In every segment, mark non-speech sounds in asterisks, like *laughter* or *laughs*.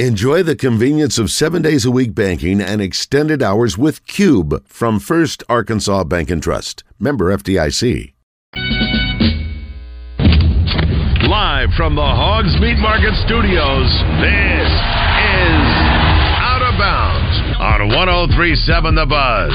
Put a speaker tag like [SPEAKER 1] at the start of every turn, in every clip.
[SPEAKER 1] Enjoy the convenience of seven days a week banking and extended hours with Cube from First Arkansas Bank and Trust. Member FDIC.
[SPEAKER 2] Live from the Hogs Meat Market Studios, this is Out of Bounds on 1037 The Buzz.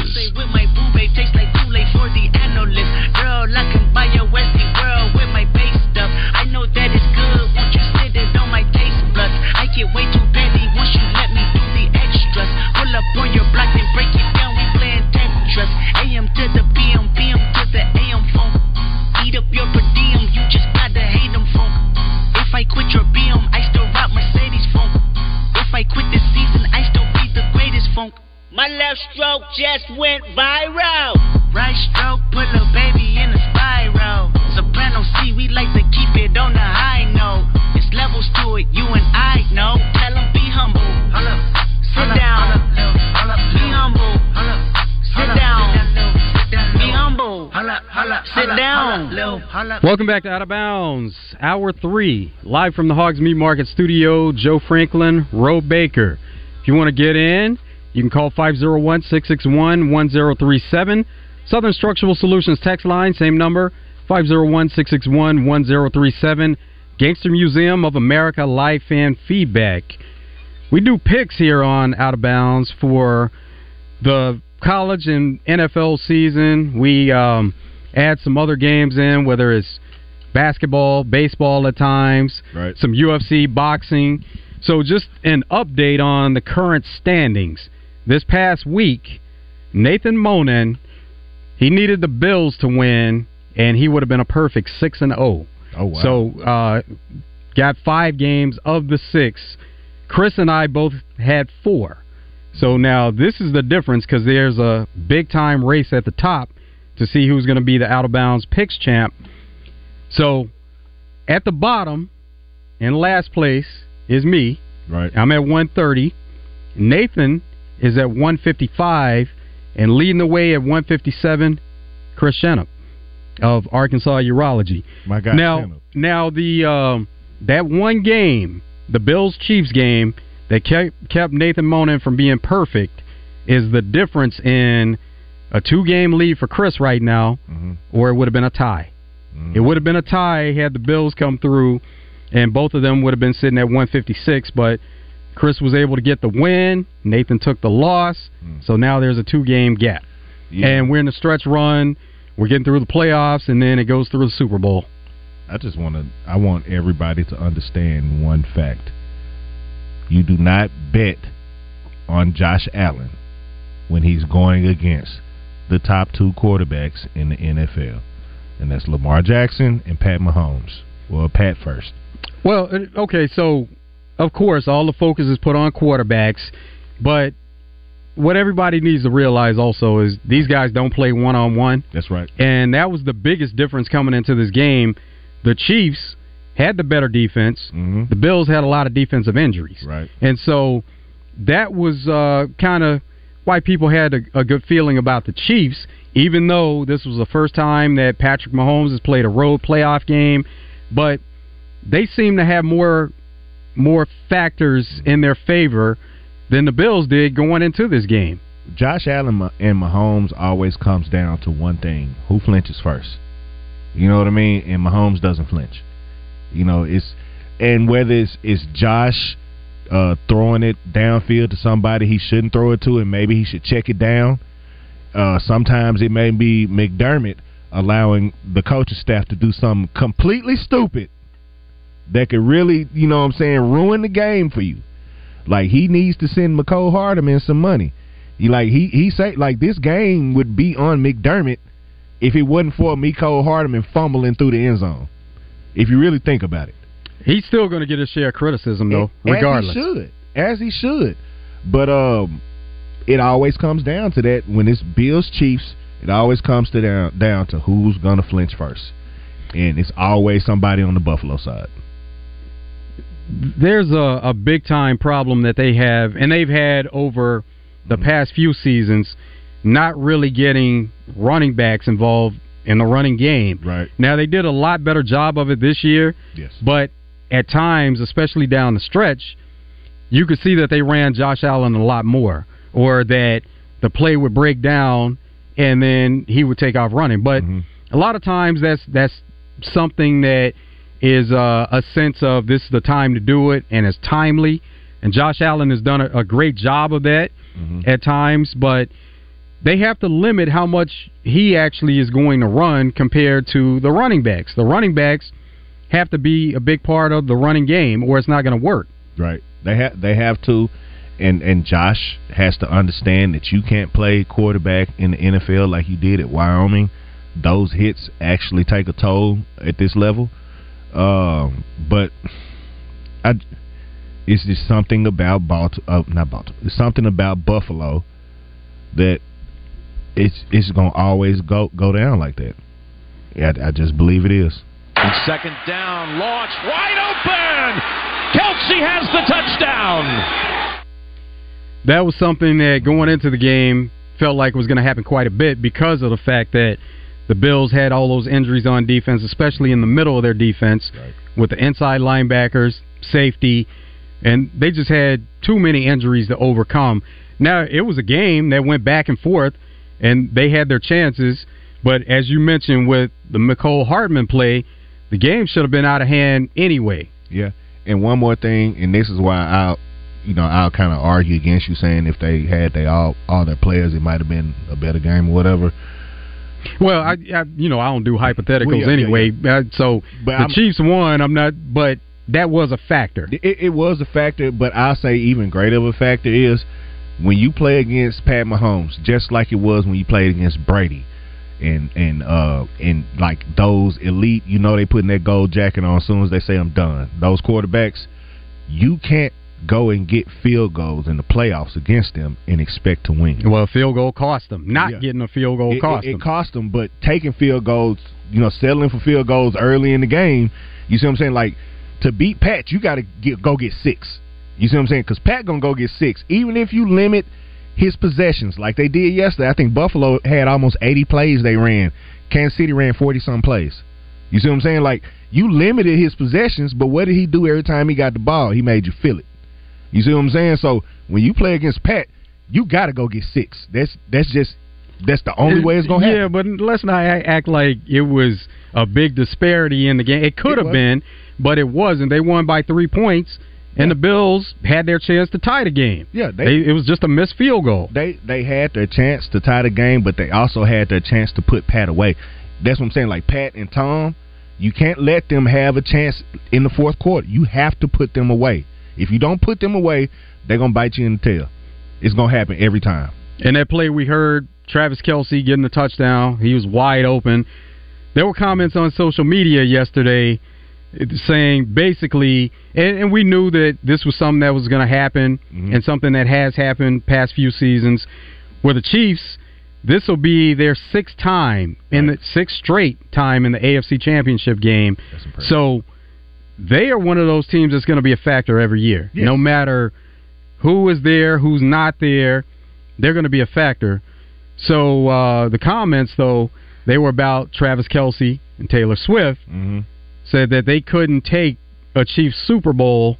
[SPEAKER 3] Funk. My left stroke just went viral. Right stroke put a baby in a spiral. Soprano C, we like to keep it on the high note. It's levels to it, you and I know. Tell 'em be humble. Sit down. Be humble. Sit down. Be humble. Sit down.
[SPEAKER 4] Welcome back to Out of Bounds, Hour 3, live from the Hogs Meat Market Studio. Joe Franklin, Roe Baker. If you want to get in, you can call 501 661 1037. Southern Structural Solutions text line, same number, 501 661 1037. Gangster Museum of America live fan feedback. We do picks here on Out of Bounds for the college and NFL season. We um, add some other games in, whether it's basketball, baseball at times,
[SPEAKER 5] Right.
[SPEAKER 4] some UFC, boxing. So just an update on the current standings. This past week, Nathan Monin, he needed the Bills to win, and he would have been a perfect six and zero.
[SPEAKER 5] Oh wow.
[SPEAKER 4] So uh, got five games of the six. Chris and I both had four. So now this is the difference because there's a big time race at the top to see who's going to be the out of bounds picks champ. So at the bottom, in last place, is me.
[SPEAKER 5] right.
[SPEAKER 4] I'm at 130. Nathan is at 155, and leading the way at 157, Chris Shennup of Arkansas Urology.
[SPEAKER 5] My guy.
[SPEAKER 4] now,
[SPEAKER 5] Shannon.
[SPEAKER 4] now the um, that one game, the Bills Chiefs game, that kept kept Nathan Monin from being perfect, is the difference in a two game lead for Chris right now,
[SPEAKER 5] Mhm.
[SPEAKER 4] or it would have been a tie.
[SPEAKER 5] Mhm.
[SPEAKER 4] It would have been a tie had the Bills come through, and both of them would have been sitting at 156. But Chris was able to get the win. Nathan took the loss.
[SPEAKER 5] Mm.
[SPEAKER 4] So now there's a two game gap,
[SPEAKER 5] Yeah.
[SPEAKER 4] and we're in the stretch run. We're getting through the playoffs, and then it goes through the Super Bowl.
[SPEAKER 5] I just want to. I want everybody to understand one fact. You do not bet on Josh Allen when he's going against the top two quarterbacks in the NFL, and that's Lamar Jackson and Pat Mahomes. Well, Pat first.
[SPEAKER 4] Well, uh, okay, so of course all the focus is put on quarterbacks, but what everybody needs to realize also is these guys don't play one on one.
[SPEAKER 5] That's right.
[SPEAKER 4] And that was the biggest difference coming into this game. The Chiefs had the better defense.
[SPEAKER 5] hmm
[SPEAKER 4] The Bills had a lot of defensive injuries.
[SPEAKER 5] Right.
[SPEAKER 4] And so that was uh, kind of why people had a, a good feeling about the Chiefs, even though this was the first time that Patrick Mahomes has played a road playoff game. But they seem to have more more factors in their favor than the Bills did going into this game.
[SPEAKER 5] Josh Allen and Mahomes always comes down to one thing: who flinches first. You know what I mean? And Mahomes doesn't flinch. You know, it's and whether it's it's Josh uh, throwing it downfield to somebody he shouldn't throw it to, and maybe he should check it down. Uh, sometimes it may be McDermott allowing the coaching staff to do something completely stupid that could really, you know what I'm saying, ruin the game for you. Like he needs to send Mecole Hardman some money. You like he he say like this game would be on McDermott if it wasn't for Mecole Hardman fumbling through the end zone. If you really think about it.
[SPEAKER 4] He's still going to get his share of criticism, though,
[SPEAKER 5] As
[SPEAKER 4] regardless.
[SPEAKER 5] he should. As he should. But um it always comes down to that when it's Bills Chiefs, it always comes to down down to who's gonna flinch first. And it's always somebody on the Buffalo side.
[SPEAKER 4] There's a, a big time problem that they have, and they've had over the
[SPEAKER 5] Mm-hmm.
[SPEAKER 4] past few seasons, not really getting running backs involved in the running game.
[SPEAKER 5] Right.
[SPEAKER 4] Now they did a lot better job of it this year,
[SPEAKER 5] Yes.
[SPEAKER 4] but at times, especially down the stretch, you could see that they ran Josh Allen a lot more, or that the play would break down and then he would take off running. But a lot of times that's that's something that is uh, a sense of this is the time to do it and it's timely. And Josh Allen has done a, a great job of that at times, but they have to limit how much he actually is going to run compared to the running backs. The running backs have to be a big part of the running game, or it's not going to work.
[SPEAKER 5] Right. They have they have to and and Josh has to understand that you can't play quarterback in the NFL like you did at Wyoming. Those hits actually take a toll at this level. Um, but I it's just something about Baltimore, uh, not Baltimore. It's something about Buffalo that it's it's gonna always go go down like that. Yeah, I, I just believe it is.
[SPEAKER 6] And second down, launch wide open. Kelce has the touchdown.
[SPEAKER 4] that was something that going into the game felt like was going to happen quite a bit because of the fact that the Bills had all those injuries on defense, especially in the middle of their defense with the inside linebackers, safety, and they just had too many injuries to overcome. Now, it was a game that went back and forth, and they had their chances, but as you mentioned with the Mecole Hardman play, the game should have been out of hand anyway.
[SPEAKER 5] Yeah, and one more thing, and this is why I'll, you know, I'll kind of argue against you saying if they had they all all their players, it might have been a better game or whatever.
[SPEAKER 4] Well, I, I you know I don't do hypotheticals
[SPEAKER 5] Well, yeah, yeah,
[SPEAKER 4] anyway, Uh, so
[SPEAKER 5] But
[SPEAKER 4] the
[SPEAKER 5] I'm-
[SPEAKER 4] Chiefs won. I'm not, but that was a factor.
[SPEAKER 5] It, it was a factor, but I'll say even greater of a factor is when you play against Pat Mahomes, just like it was when you played against Brady, and and uh and like those elite, you know, they putting that gold jacket on as soon as they say I'm done. Those quarterbacks, you can't go and get field goals in the playoffs against them and expect to win.
[SPEAKER 4] Well, a field goal cost them. Not
[SPEAKER 5] Yeah.
[SPEAKER 4] getting a field goal
[SPEAKER 5] it,
[SPEAKER 4] cost
[SPEAKER 5] it,
[SPEAKER 4] them.
[SPEAKER 5] it cost them, but taking field goals, you know, settling for field goals early in the game. You see what I'm saying? Like to beat Pat, you got to get go get six. You see what I'm saying? Because Pat gonna go get six, even if you limit his possessions like they did yesterday. I think Buffalo had almost 80 plays they ran. Kansas City ran 40 some plays. You see what I'm saying? Like you limited his possessions, but what did he do every time he got the ball? He made you feel it. You see what I'm saying? So when you play against Pat, you got to go get six. That's that's just that's the only way it's gonna happen.
[SPEAKER 4] Yeah, but let's not act like it was a big disparity in the game. It could
[SPEAKER 5] It
[SPEAKER 4] have
[SPEAKER 5] was.
[SPEAKER 4] been, but it wasn't. They won by three points, and the Bills had their chance to tie the game.
[SPEAKER 5] Yeah,
[SPEAKER 4] They,
[SPEAKER 5] they,
[SPEAKER 4] it was just a missed field goal.
[SPEAKER 5] they they had their chance to tie the game, but they also had their chance to put Pat away. That's what I'm saying. Like Pat and Tom, you can't let them have a chance in the fourth quarter. You have to put them away. If you don't put them away, they're gonna bite you in the tail. It's gonna happen every time.
[SPEAKER 4] In that play, we heard Travis Kelce getting the touchdown. He was wide open. There were comments on social media yesterday saying basically, and, and we knew that this was something that was going to happen mm-hmm. and something that has happened past few seasons. Where the Chiefs, this will be their sixth time in the sixth straight time in the AFC Championship game. So they are one of those teams that's going to be a factor every year,
[SPEAKER 5] Yes.
[SPEAKER 4] no matter who is there, who's not there. They're going to be a factor. So uh, the comments, though, they were about Travis Kelce and Taylor Swift.
[SPEAKER 5] Mm-hmm.
[SPEAKER 4] Said that they couldn't take a Chiefs Super Bowl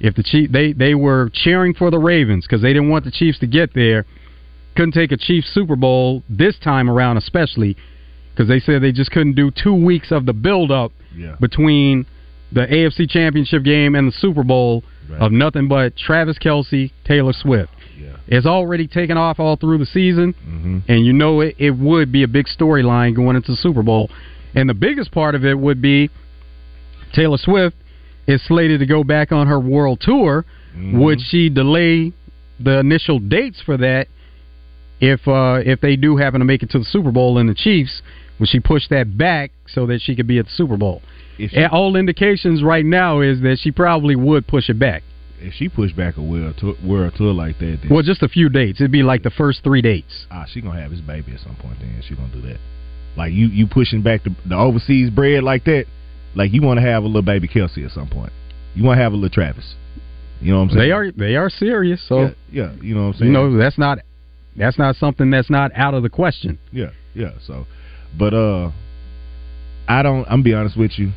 [SPEAKER 4] if the Chief they they were cheering for the Ravens because they didn't want the Chiefs to get there. Couldn't take a Chiefs Super Bowl this time around, especially because they said they just couldn't do two weeks of the build up
[SPEAKER 5] Yeah.
[SPEAKER 4] between the AFC Championship game and the Super Bowl
[SPEAKER 5] Right.
[SPEAKER 4] of nothing but Travis Kelce, Taylor Swift.
[SPEAKER 5] Yeah.
[SPEAKER 4] It's already taken off all through the season,
[SPEAKER 5] Mm-hmm.
[SPEAKER 4] and you know it, it would be a big storyline going into the Super Bowl. And the biggest part of it would be Taylor Swift is slated to go back on her world tour.
[SPEAKER 5] Mm-hmm.
[SPEAKER 4] Would she delay the initial dates for that if uh, if they do happen to make it to the Super Bowl and the Chiefs? Would she push that back so that she could be at the Super Bowl?
[SPEAKER 5] She,
[SPEAKER 4] all indications right now is that she probably would push it back.
[SPEAKER 5] if she pushed back a world tour, world tour like that, then
[SPEAKER 4] Well, just a few dates. It'd be like the first three dates.
[SPEAKER 5] ah, she gonna have his baby at some point. Then she gonna do that. Like you, you pushing back the, the overseas bread like that. Like you want to have a little baby Kelce at some point. You want to have a little Travis. You know what I'm saying?
[SPEAKER 4] They are they are serious. So
[SPEAKER 5] Yeah, yeah. You know what I'm saying?
[SPEAKER 4] you know that's not that's not something that's not out of the question.
[SPEAKER 5] Yeah, yeah. So, but uh, I don't. I'm be honest with you.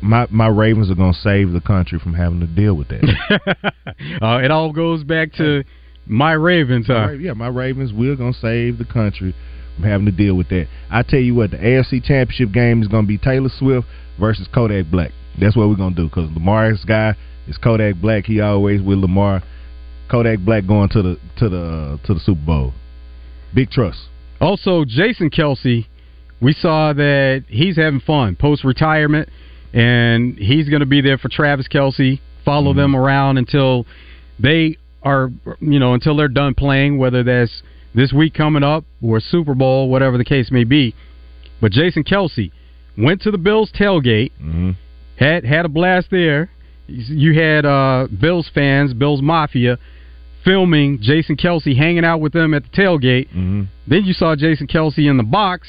[SPEAKER 5] My my Ravens are gonna save the country from having to deal with that. *laughs*
[SPEAKER 4] uh, it all goes back to my Ravens, huh?
[SPEAKER 5] Yeah, my Ravens we're gonna save the country from having to deal with that. I tell you what, the AFC Championship game is gonna be Taylor Swift versus Kodak Black. That's what we're gonna do because Lamar's guy is Kodak Black. He always with Lamar. Kodak Black going to the to the to the Super Bowl. Big trust.
[SPEAKER 4] Also, Jason Kelce, we saw that he's having fun post retirement, and he's going to be there for Travis Kelce. Follow
[SPEAKER 5] Mm-hmm.
[SPEAKER 4] them around until they are, you know, until they're done playing, whether that's this week coming up or Super Bowl, whatever the case may be. But Jason Kelce went to the Bills tailgate,
[SPEAKER 5] Mm-hmm.
[SPEAKER 4] had had a blast there. You had uh, Bills fans, Bills Mafia, filming Jason Kelce hanging out with them at the tailgate.
[SPEAKER 5] Mm-hmm.
[SPEAKER 4] Then you saw Jason Kelce in the box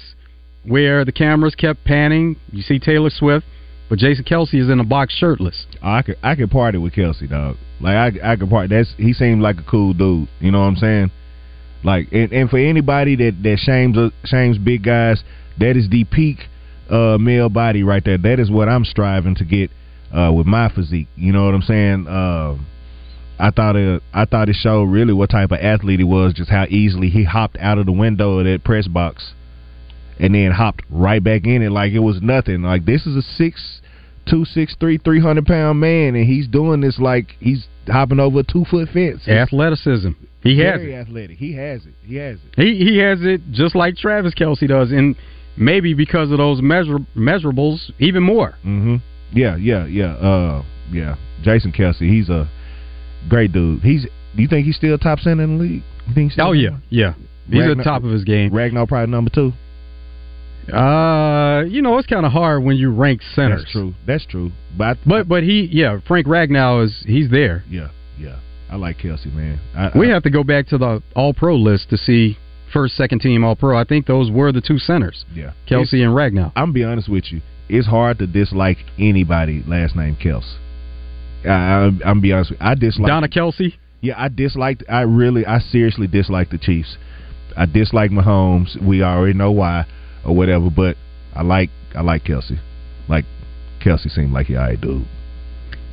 [SPEAKER 4] where the cameras kept panning. You see Taylor Swift, but Jason Kelce is in a box shirtless.
[SPEAKER 5] Oh, I could I could party with Kelce, dog. Like I I could party. That's he seemed like a cool dude. You know what I'm saying? Like and, and for anybody that that shames uh, shames big guys, that is the peak uh, male body right there. That is what I'm striving to get uh, with my physique. You know what I'm saying? Uh, I thought it I thought it showed really what type of athlete he was, just how easily he hopped out of the window of that press box and then hopped right back in it like it was nothing. Like this is a six two six three three hundred pound man and he's doing this like he's hopping over a two foot fence. It's
[SPEAKER 4] Athleticism. He has
[SPEAKER 5] very
[SPEAKER 4] it.
[SPEAKER 5] athletic. He has it. He has it.
[SPEAKER 4] He he has it just like Travis Kelce does, and maybe because of those measure, measurables, even more.
[SPEAKER 5] Mm-hmm. Yeah, yeah, yeah. Uh, yeah. Jason Kelce, he's a great dude. He's. Do you think he's still top center in the league? You think he's still
[SPEAKER 4] Oh yeah, yeah. He's at the top of his game.
[SPEAKER 5] Ragnow probably number two.
[SPEAKER 4] Uh, you know, it's kind of hard when you rank centers.
[SPEAKER 5] That's true. That's true. But I,
[SPEAKER 4] But but he yeah, Frank Ragnow is he's there.
[SPEAKER 5] yeah, yeah. I like Kelce, man. I,
[SPEAKER 4] We
[SPEAKER 5] I,
[SPEAKER 4] have to go back to the All Pro list to see first, second team All Pro. I think those were the two centers,
[SPEAKER 5] yeah.
[SPEAKER 4] Kelce and Ragnow.
[SPEAKER 5] I'm be honest with you. It's hard to dislike anybody last name Kelce. I, I, I'm be honest. With you. I dislike
[SPEAKER 4] Donna Kelce.
[SPEAKER 5] Yeah, I disliked. I really, I seriously dislike the Chiefs. I dislike Mahomes. We already know why, or whatever. But I like, I like Kelce. Like Kelce seemed like he alright dude.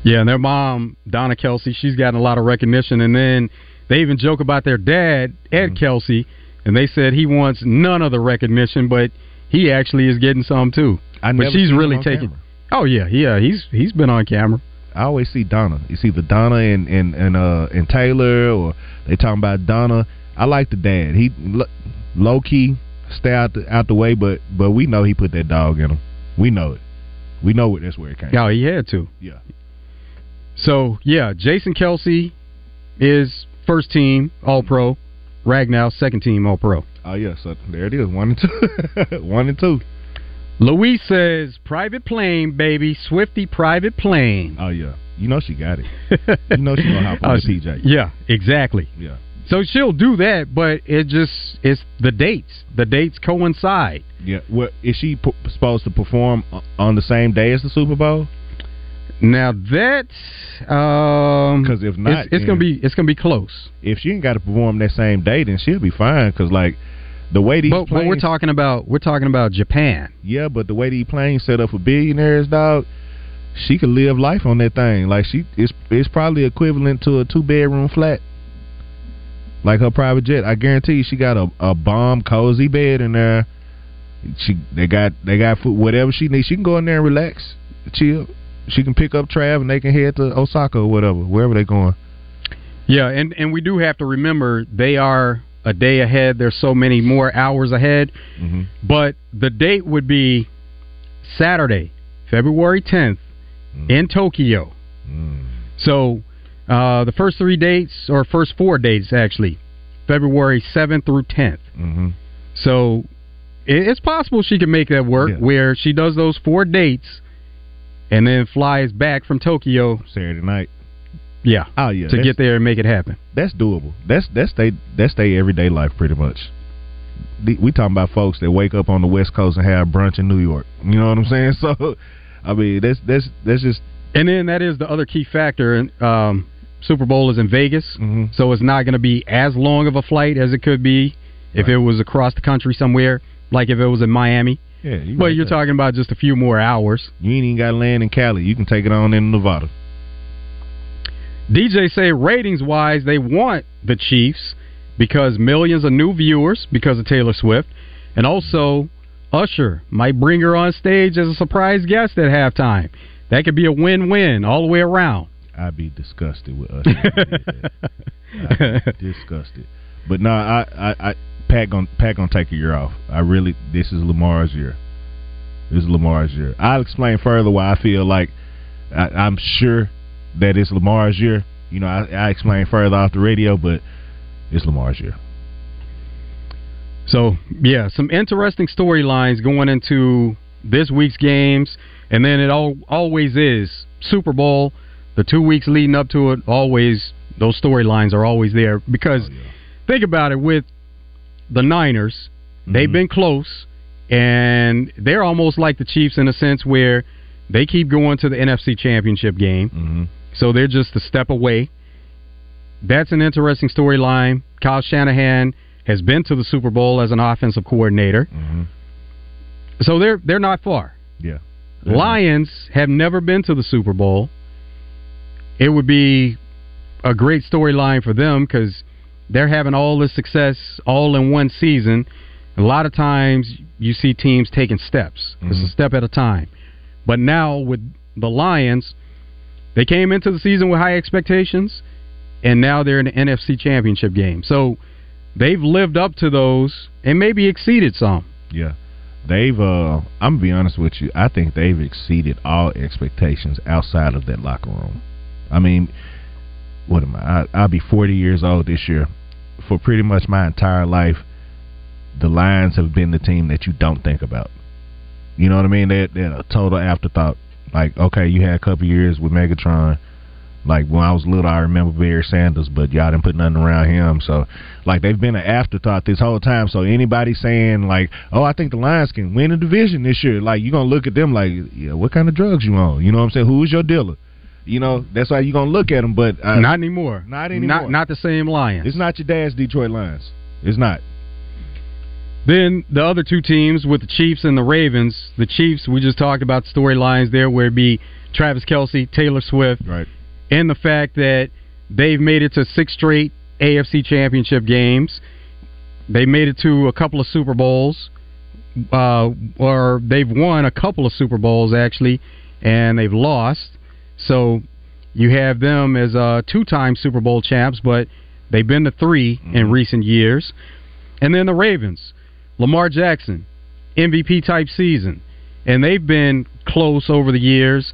[SPEAKER 4] Yeah, and their mom, Donna Kelce, she's gotten a lot of recognition. And then they even joke about their dad, Ed
[SPEAKER 5] Mm-hmm.
[SPEAKER 4] Kelce, and they said he wants none of the recognition, but he actually is getting some too.
[SPEAKER 5] I
[SPEAKER 4] but she's really taking.
[SPEAKER 5] camera.
[SPEAKER 4] Oh yeah, yeah, he's he's been on camera.
[SPEAKER 5] I always see Donna. You see the Donna and and and uh and Taylor, or they talking about Donna. I like the dad. He lo- low key stay out the out the way, but but we know he put that dog in him. We know it. We know it. That's where it came.
[SPEAKER 4] Yeah, he had to.
[SPEAKER 5] Yeah.
[SPEAKER 4] So yeah, Jason Kelce is first team All Pro. Ragnow second team All Pro.
[SPEAKER 5] Oh yeah. So there it is. One and two. *laughs* One and two.
[SPEAKER 4] Louise says private plane, baby, Swifty private plane.
[SPEAKER 5] Oh yeah. You know she got it. You know she gonna hop on
[SPEAKER 4] Oh, *laughs*
[SPEAKER 5] the PJ.
[SPEAKER 4] Yeah, exactly.
[SPEAKER 5] Yeah.
[SPEAKER 4] So she'll do that, but it just it's the dates. The dates coincide.
[SPEAKER 5] Yeah. What is she p- supposed to perform on the same day as the Super Bowl?
[SPEAKER 4] Now that um
[SPEAKER 5] 'Cause if not,
[SPEAKER 4] it's, it's gonna be it's gonna be close.
[SPEAKER 5] If she ain't got to perform that same day, then she'll be fine. Because like the way these
[SPEAKER 4] But, but we're talking about we're talking about Japan.
[SPEAKER 5] yeah, but the way these planes set up for billionaires, dog, she could live life on that thing. Like she, it's it's probably equivalent to a two bedroom flat. Like her private jet, I guarantee you, she got a a bomb cozy bed in there. She they got they got food, whatever she needs. She can go in there and relax, chill. She can pick up Trav and they can head to Osaka or whatever, wherever they're going.
[SPEAKER 4] Yeah, and and we do have to remember they are a day ahead. There's so many more hours ahead.
[SPEAKER 5] Mm-hmm.
[SPEAKER 4] But the date would be Saturday, February 10th in Tokyo.
[SPEAKER 5] Mm.
[SPEAKER 4] So uh, the first three dates, or first four dates actually, February 7th through 10th.
[SPEAKER 5] Mm-hmm.
[SPEAKER 4] So it, it's possible she can make that work
[SPEAKER 5] Yeah.
[SPEAKER 4] where she does those four dates and then flies back from Tokyo.
[SPEAKER 5] Saturday night.
[SPEAKER 4] Yeah.
[SPEAKER 5] Oh yeah,
[SPEAKER 4] to get there and make it happen.
[SPEAKER 5] That's doable. That's that's they that's their everyday life pretty much. We talking about folks that wake up on the West Coast and have brunch in New York. You know what I'm saying? *laughs* So, I mean, that's that's that's just
[SPEAKER 4] And then that is the other key factor. And um, Super Bowl is in Vegas,
[SPEAKER 5] Mhm.
[SPEAKER 4] so it's not going to be as long of a flight as it could be if
[SPEAKER 5] Right.
[SPEAKER 4] it was across the country somewhere, like if it was in Miami.
[SPEAKER 5] Yeah, you
[SPEAKER 4] but you're
[SPEAKER 5] there.
[SPEAKER 4] talking about just a few more hours.
[SPEAKER 5] You ain't even got to land in Cali. You can take it on in Nevada.
[SPEAKER 4] DJ say ratings wise, they want the Chiefs because millions of new viewers because of Taylor Swift, and also Usher might bring her on stage as a surprise guest at halftime. That could be a win-win all the way around.
[SPEAKER 5] I'd be disgusted with us. *laughs* Disgusted. But no, I, I, I Pat gonna Pat gonna take a year off. I really this is Lamar's year. This is Lamar's year. I'll explain further why I feel like I, I'm sure that it's Lamar's year. You know, I, I explain further off the radio, but it's Lamar's year.
[SPEAKER 4] So yeah, some interesting storylines going into this week's games, and then it all always is Super Bowl. The two weeks leading up to it, always those storylines are always there because think about it with the Niners, they've been close, and they're almost like the Chiefs in a sense where they keep going to the NFC Championship game,
[SPEAKER 5] Mm-hmm.
[SPEAKER 4] so they're just a step away. That's an interesting storyline. Kyle Shanahan has been to the Super Bowl as an offensive coordinator,
[SPEAKER 5] Mm-hmm.
[SPEAKER 4] so they're they're not far.
[SPEAKER 5] Yeah.
[SPEAKER 4] Lions have never been to the Super Bowl. It would be a great storyline for them because they're having all this success all in one season. A lot of times you see teams taking steps. It's a step at a time. But now with the Lions, they came into the season with high expectations, and now they're in the NFC Championship game. So they've lived up to those and maybe exceeded some.
[SPEAKER 5] Yeah. They've uh I'm gonna be honest with you, I think they've exceeded all expectations outside of that locker room. I mean, what am I? I I'll be forty years old this year. For pretty much my entire life, the Lions have been the team that you don't think about. You know what I mean? They're, they're a total afterthought. Like, okay, you had a couple years with Megatron. Like when I was little, I remember Barry Sanders, but y'all didn't put nothing around him. So, like they've been an afterthought this whole time. So anybody saying like, "Oh, I think the Lions can win the division this year," like you're gonna look at them like, "Yeah, what kind of drugs you on?" You know what I'm saying? Who's your dealer? You know, that's how you're gonna look at them. But uh,
[SPEAKER 4] not anymore.
[SPEAKER 5] Not anymore.
[SPEAKER 4] Not not the same Lions.
[SPEAKER 5] It's not your dad's Detroit Lions. It's not.
[SPEAKER 4] Then the other two teams with the Chiefs and the Ravens. The Chiefs, we just talked about storylines there, where it be Travis Kelce, Taylor Swift,
[SPEAKER 5] right,
[SPEAKER 4] and the fact that they've made it to six straight AFC Championship games. They made it to a couple of Super Bowls, uh, or they've won a couple of Super Bowls actually, and they've lost. So you have them as uh, two-time Super Bowl champs, but they've been to 3 in recent years. And then the Ravens, Lamar Jackson, MVP type season, and they've been close over the years.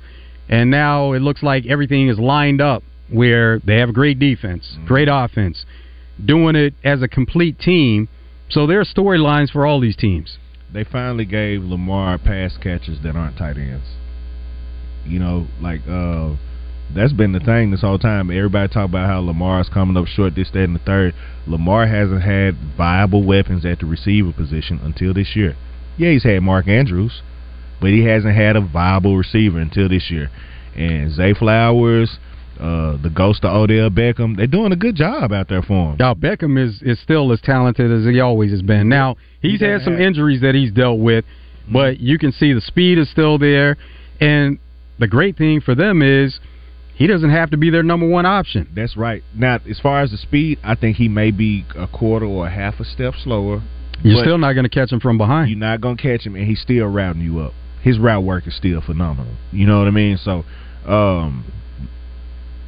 [SPEAKER 4] And now it looks like everything is lined up where they have a great defense, great offense, doing it as a complete team. So there are storylines for all these teams.
[SPEAKER 5] They finally gave Lamar pass catchers that aren't tight ends. You know, like uh that's been the thing this whole time. Everybody talk about how Lamar's coming up short, this, that, and the third. Lamar hasn't had viable weapons at the receiver position until this year. Yeah, he's had Mark Andrews, but he hasn't had a viable receiver until this year. And Zay Flowers, uh, the ghost of Odell Beckham, they're doing a good job out there for him.
[SPEAKER 4] Now Beckham is is still as talented as he always has been. Now he's had some injuries that he's dealt with, but you can see the speed is still there. And the great thing for them is he doesn't have to be their number one option.
[SPEAKER 5] That's right. Now, as far as the speed, I think he may be a quarter or a half a step slower.
[SPEAKER 4] You're still not going to catch him from behind.
[SPEAKER 5] You're not going to catch him, and he's still routing you up. His route work is still phenomenal. You know what I mean? So, um,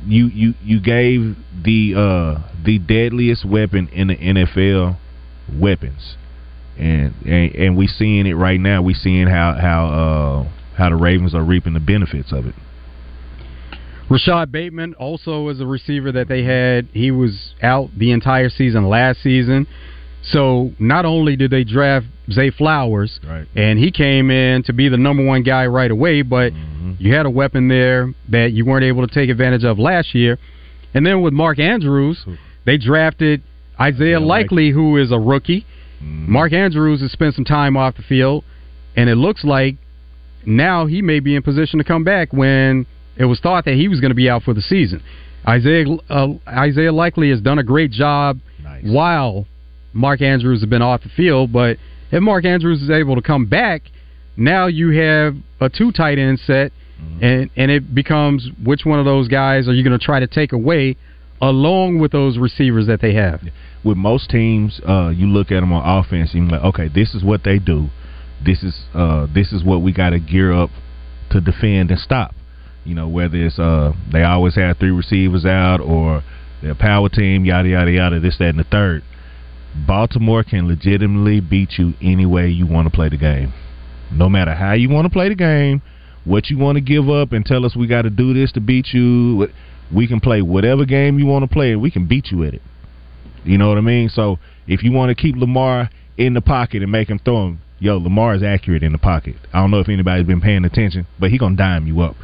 [SPEAKER 5] you you you gave the uh the deadliest weapon in the NFL weapons, and and, and we seeing it right now. We seeing how how uh how the Ravens are reaping the benefits of it.
[SPEAKER 4] Rashod Bateman also is a receiver that they had. He was out the entire season last season. So not only did they draft Zay Flowers,
[SPEAKER 5] Right.
[SPEAKER 4] and he came in to be the number one guy right away, but mm-hmm. you had a weapon there that you weren't able to take advantage of last year. And then with Mark Andrews, they drafted Isaiah Likely, who is a rookie. Mm-hmm. Mark Andrews has spent some time off the field, and it looks like now he may be in position to come back when it was thought that he was going to be out for the season. Isaiah uh, Isaiah Likely has done a great job while Mark Andrews has been off the field, but if Mark Andrews is able to come back, now you have a two tight end set,
[SPEAKER 5] Mm-hmm.
[SPEAKER 4] and and it becomes which one of those guys are you going to try to take away, along with those receivers that they have.
[SPEAKER 5] with most teams, uh, you look at them on offense, and you're like, okay, this is what they do. This is uh, this is what we got to gear up to defend and stop. You know, whether it's uh, they always have three receivers out or they're a power team, yada yada yada, this that and the third. Baltimore can legitimately beat you any way you want to play the game. No matter how you want to play the game, what you want to give up and tell us we got to do this to beat you. We can play whatever game you want to play and we can beat you at it. You know what I mean? So if you want to keep Lamar in the pocket and make him throw him, yo, Lamar is accurate in the pocket. I don't know if anybody's been paying attention, but he gonna dime you up.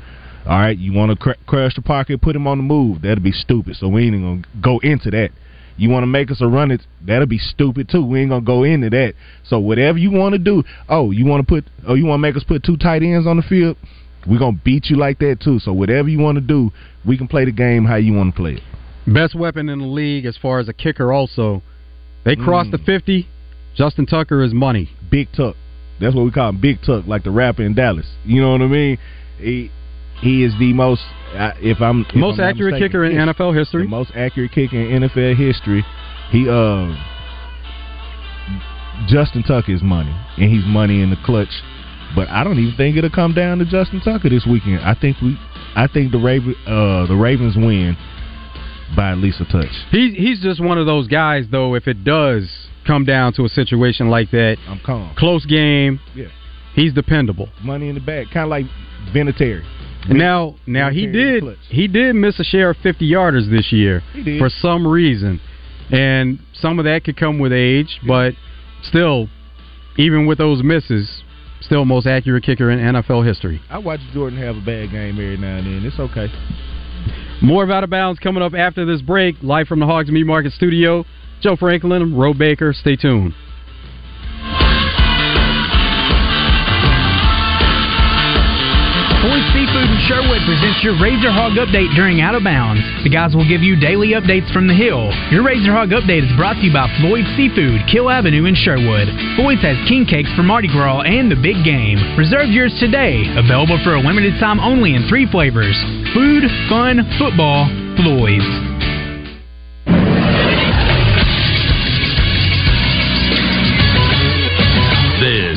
[SPEAKER 5] All right, you want to cr- crush the pocket, put him on the move. That'll be stupid. So we ain't even gonna go into that. You want to make us a run it? That'll be stupid too. We ain't gonna go into that. So whatever you want to do. Oh, you want to put? Oh, you want to make us put two tight ends on the field? We're gonna beat you like that too. So whatever you want to do, we can play the game how you want to play it.
[SPEAKER 4] Best weapon in the league as far as a kicker. Also, they crossed
[SPEAKER 5] Mm.
[SPEAKER 4] the fifty. Justin Tucker is money.
[SPEAKER 5] Big Tuck. That's what we call him, Big Tuck, like the rapper in Dallas. You know what I mean? He he is the most. uh, If I'm if
[SPEAKER 4] Most
[SPEAKER 5] I'm
[SPEAKER 4] accurate
[SPEAKER 5] mistaken,
[SPEAKER 4] kicker in NFL history.
[SPEAKER 5] The most accurate kicker in NFL history. He uh Justin Tucker is money, and he's money in the clutch. But I don't even think it'll come down to Justin Tucker this weekend. I think we, I think the Raven, uh, the Ravens win by at least a touch.
[SPEAKER 4] He he's just one of those guys though. If it does come down to a situation like that,
[SPEAKER 5] I'm calm.
[SPEAKER 4] close game,
[SPEAKER 5] Yeah,
[SPEAKER 4] he's dependable.
[SPEAKER 5] money in the bag, kind of like Vinatieri.
[SPEAKER 4] Now, now he did he did miss a share of fifty yarders this year
[SPEAKER 5] He did.
[SPEAKER 4] for some reason, and some of that could come with age, but still, even with those misses, still most accurate kicker in NFL history.
[SPEAKER 5] I watch Jordan have a bad game every now and then. It's okay.
[SPEAKER 4] More of Out of Bounds coming up after this break, live from the Hogs Meat Market Studio. Joe Franklin, Roe Baker, stay tuned.
[SPEAKER 7] Floyd Seafood in Sherwood presents your Razor Hog Update during Out of Bounds. The guys will give you daily updates from the hill. Your Razor Hog Update is brought to you by Floyd Seafood, Kiehl Avenue in Sherwood. Floyd's has king cakes for Mardi Gras and the big game. Reserve yours today. Available for a limited time only in three flavors food, fun, football, Floyd's.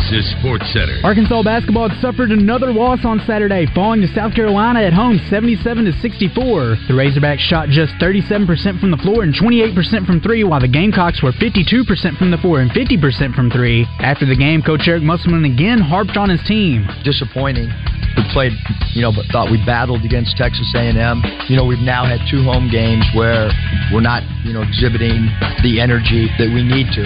[SPEAKER 2] This is Sports Center.
[SPEAKER 7] Arkansas basketball suffered another loss on Saturday, falling to South Carolina at home 77 to 64. The Razorbacks shot just 37% from the floor and 28% from three, while the Gamecocks were 52% from the floor and 50% from three. After the game, Coach Eric Musselman again harped on his team.
[SPEAKER 8] disappointing. We played, you know, but thought we battled against Texas A&M. You know, we've now had two home games where we're not, you know, exhibiting the energy that we need to.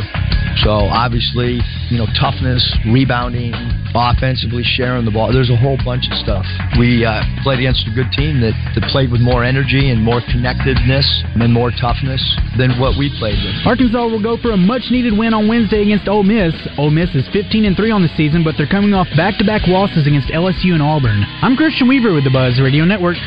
[SPEAKER 8] So obviously, you know, toughness, rebounding, offensively sharing the ball. There's a whole bunch of stuff. We uh, played against a good team that, that played with more energy and more connectedness and more toughness than what we played with.
[SPEAKER 7] Arkansas will go for a much needed win on Wednesday against Ole Miss. Ole Miss is 15 and 3 on the season, but they're coming off back to back losses against LSU and Auburn. I'm Christian Weaver with the Buzz Radio Network.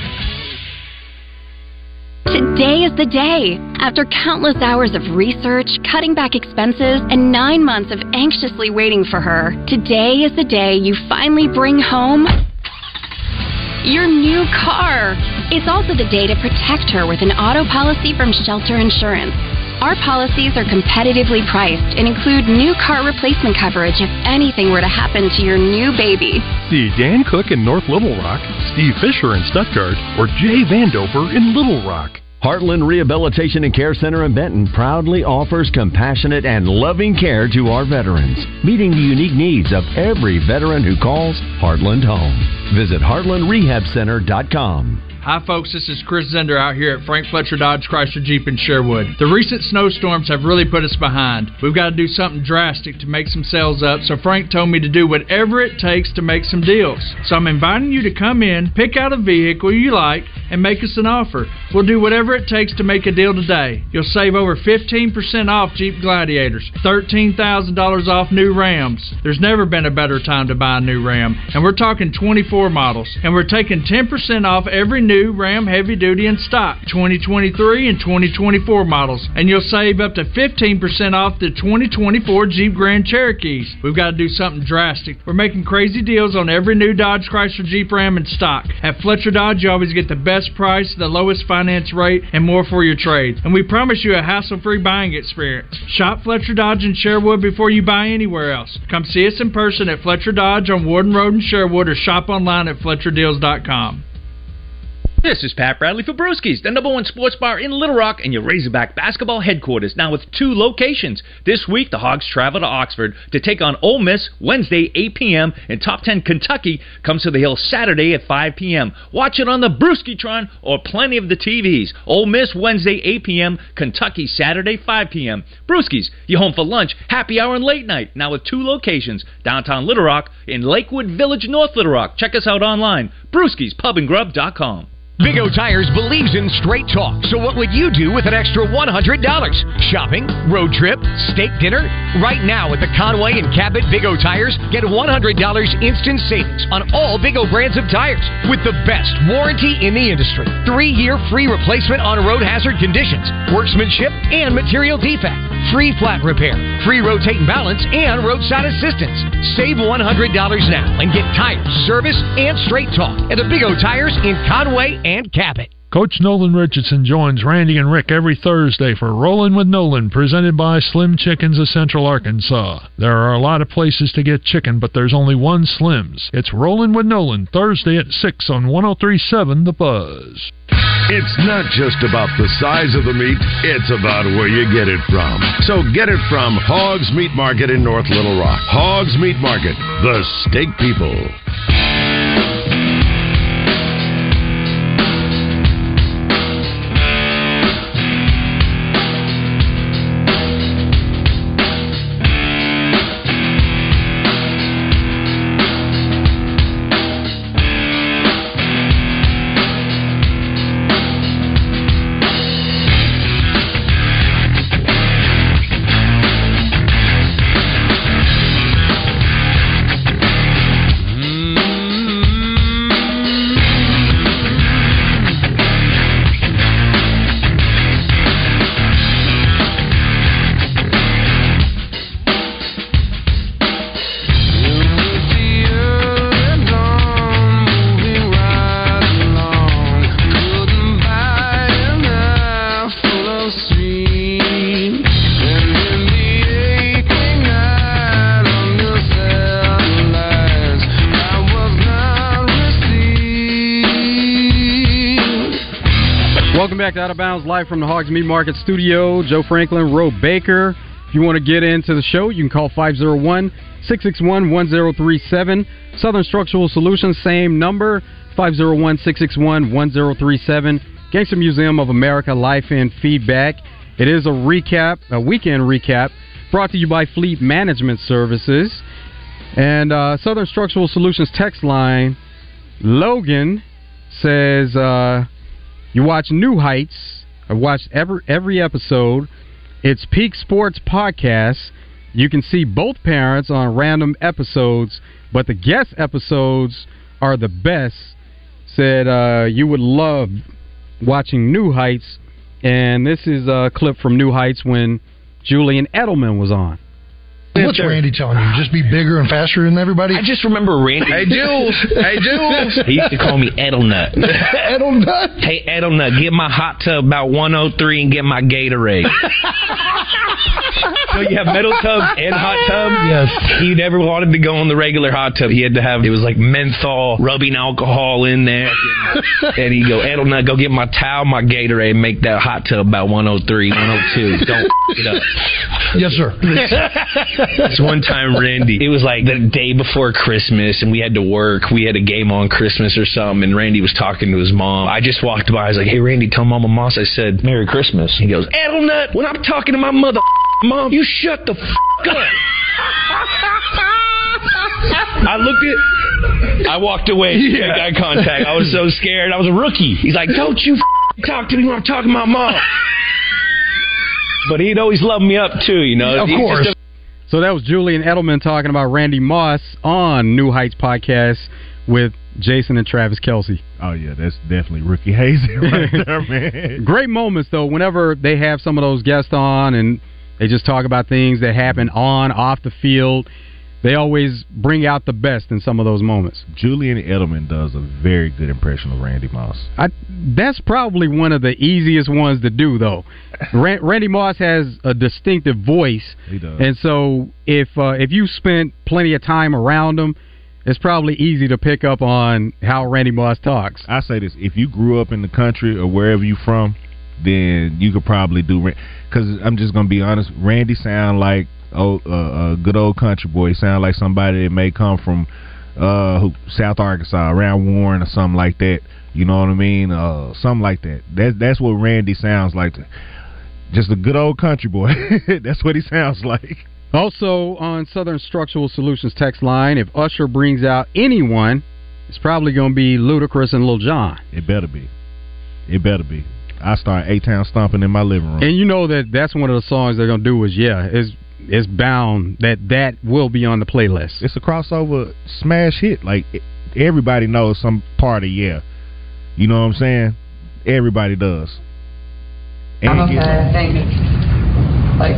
[SPEAKER 9] Today is the day. After countless hours of research, cutting back expenses, and nine months of anxiously waiting for her, today is the day you finally bring home your new car. It's also the day to protect her with an auto policy from Shelter Insurance. Our policies are competitively priced and include new car replacement coverage if anything were to happen to your new baby.
[SPEAKER 10] See Dan Cook in North Little Rock, Steve Fisher in Stuttgart, or Jay Vandover in Little Rock.
[SPEAKER 11] Heartland Rehabilitation and Care Center in Benton proudly offers compassionate and loving care to our veterans, meeting the unique needs of every veteran who calls Heartland home. Visit heartlandrehabcenter.com.
[SPEAKER 12] Hi, folks. This is Chris Zender out here at Frank Fletcher Dodge Chrysler Jeep in Sherwood. The recent snowstorms have really put us behind. We've got to do something drastic to make some sales up, so Frank told me to do whatever it takes to make some deals. So I'm inviting you to come in, pick out a vehicle you like, and make us an offer. We'll do whatever it takes to make a deal today. You'll save over 15% off Jeep Gladiators, $13,000 off new Rams. There's never been a better time to buy a new Ram, and we're talking 24 models, and we're taking 10% off every new new Ram Heavy Duty in stock, 2023 and 2024 models, and you'll save up to 15% off the 2024 Jeep Grand Cherokees. We've got to do something drastic. We're making crazy deals on every new Dodge Chrysler Jeep Ram in stock. At Fletcher Dodge, you always get the best price, the lowest finance rate, and more for your trade. And we promise you a hassle-free buying experience. Shop Fletcher Dodge in Sherwood before you buy anywhere else. Come see us in person at Fletcher Dodge on Warden Road in Sherwood or shop online at FletcherDeals.com.
[SPEAKER 13] This is Pat Bradley for Brewskis, the number one sports bar in Little Rock and your Razorback basketball headquarters, now with two locations. This week, the Hogs travel to Oxford to take on Ole Miss Wednesday, 8 p.m., and Top 10 Kentucky comes to the Hill Saturday at 5 p.m. Watch it on the Brewskitron or plenty of the TVs. Ole Miss Wednesday, 8 p.m., Kentucky Saturday, 5 p.m. Brewskis, you home for lunch, happy hour, and late night, now with two locations, downtown Little Rock in Lakewood Village, North Little Rock. Check us out online, brewskispubandgrub.com.
[SPEAKER 14] Big O Tires believes in straight talk, so what would you do with an extra $100? Shopping, road trip, steak dinner? Right now at the Conway and Cabot Big O Tires, get $100 instant savings on all Big O brands of tires with the best warranty in the industry. Three year free replacement on road hazard conditions, workmanship, and material defect. Free flat repair, free rotate and balance, and roadside assistance. Save $100 now and get tires, service, and straight talk at the Big O Tires in Conway and Cabot.
[SPEAKER 15] Coach Nolan Richardson joins Randy and Rick every Thursday for Rolling with Nolan, presented by Slim Chickens of Central Arkansas. There are a lot of places to get chicken, but there's only one Slim's. It's Rolling with Nolan, Thursday at 6 on 1037 The Buzz.
[SPEAKER 2] It's not just about the size of the meat, it's about where you get it from. So get it from Hogs Meat Market in North Little Rock. Hogs Meat Market, the steak people.
[SPEAKER 4] To Out of Bounds, live from the Hogs Meat Market Studio. Joe Franklin, Roe Baker. If you want to get into the show, you can call 501 661 1037. Southern Structural Solutions, same number 501 661 1037. Gangster Museum of America, Life and Feedback. It is a recap, a weekend recap, brought to you by Fleet Management Services. And uh, Southern Structural Solutions text line, Logan says, uh, you watch New Heights. I've watched every every episode. It's Peak Sports Podcast. You can see both parents on random episodes, but the guest episodes are the best. Said uh, you would love watching New Heights, and this is a clip from New Heights when Julian Edelman was on.
[SPEAKER 16] What's Randy telling you? Just be bigger and faster than everybody?
[SPEAKER 17] I just remember Randy.
[SPEAKER 16] Hey, Jules. Hey, Jules. *laughs*
[SPEAKER 17] He used to call me Edelnut. *laughs*
[SPEAKER 16] Edelnut?
[SPEAKER 17] Hey, Edelnut, get my hot tub about 103 and get my Gatorade. *laughs* so you have metal tubs and hot tub?
[SPEAKER 16] Yes.
[SPEAKER 17] He never wanted to go on the regular hot tub. He had to have, it was like menthol, rubbing alcohol in there. and he'd go, Edelnut, go get my towel, my Gatorade, and make that hot tub about 103, 102. Don't f- it up.
[SPEAKER 16] Yes, sir.
[SPEAKER 17] This one time, Randy, it was like the day before Christmas, and we had to work. We had a game on Christmas or something, and Randy was talking to his mom. I just walked by. I was like, "Hey, Randy, tell Mama Moss I said Merry Christmas." He goes, "Edelnut, when I'm talking to my mother, mom, you shut the f- up." I looked at. I walked away. Yeah. Eye contact. I was so scared. I was a rookie. He's like, "Don't you f- talk to me when I'm talking to my mom." But he'd always love me up too, you know.
[SPEAKER 16] Of course.
[SPEAKER 4] So that was Julian Edelman talking about Randy Moss on New Heights podcast with Jason and Travis Kelce.
[SPEAKER 5] Oh yeah, that's definitely rookie hazing *laughs* right *laughs* there, man.
[SPEAKER 4] Great moments though. Whenever they have some of those guests on and they just talk about things that happen on off the field, they always bring out the best in some of those moments.
[SPEAKER 5] Julian Edelman does a very good impression of Randy Moss.
[SPEAKER 4] I, that's probably one of the easiest ones to do, though. *laughs* Ran, Randy Moss has a distinctive voice,
[SPEAKER 5] He does.
[SPEAKER 4] and so if uh, if you spent plenty of time around him, it's probably easy to pick up on how Randy Moss talks.
[SPEAKER 5] I say this: if you grew up in the country or wherever you're from, then you could probably do. Because I'm just gonna be honest, Randy sound like oh uh, a good old country boy. He sound like somebody that may come from uh who, South Arkansas, around Warren or something like that. You know what I mean? Uh, something like that. That that's what Randy sounds like. Just a good old country boy. *laughs* that's what he sounds like.
[SPEAKER 4] Also on Southern Structural Solutions text line, if Usher brings out anyone, it's probably going to be Ludacris and Lil Jon.
[SPEAKER 5] It better be. It better be. I start A Town stomping in my living room.
[SPEAKER 4] And you know that that's one of the songs they're going to do is yeah, it's it's bound that that will be on the playlist.
[SPEAKER 5] It's a crossover smash hit. Like everybody knows some part of yeah. You know what I'm saying? Everybody does.
[SPEAKER 18] I'm okay. I think like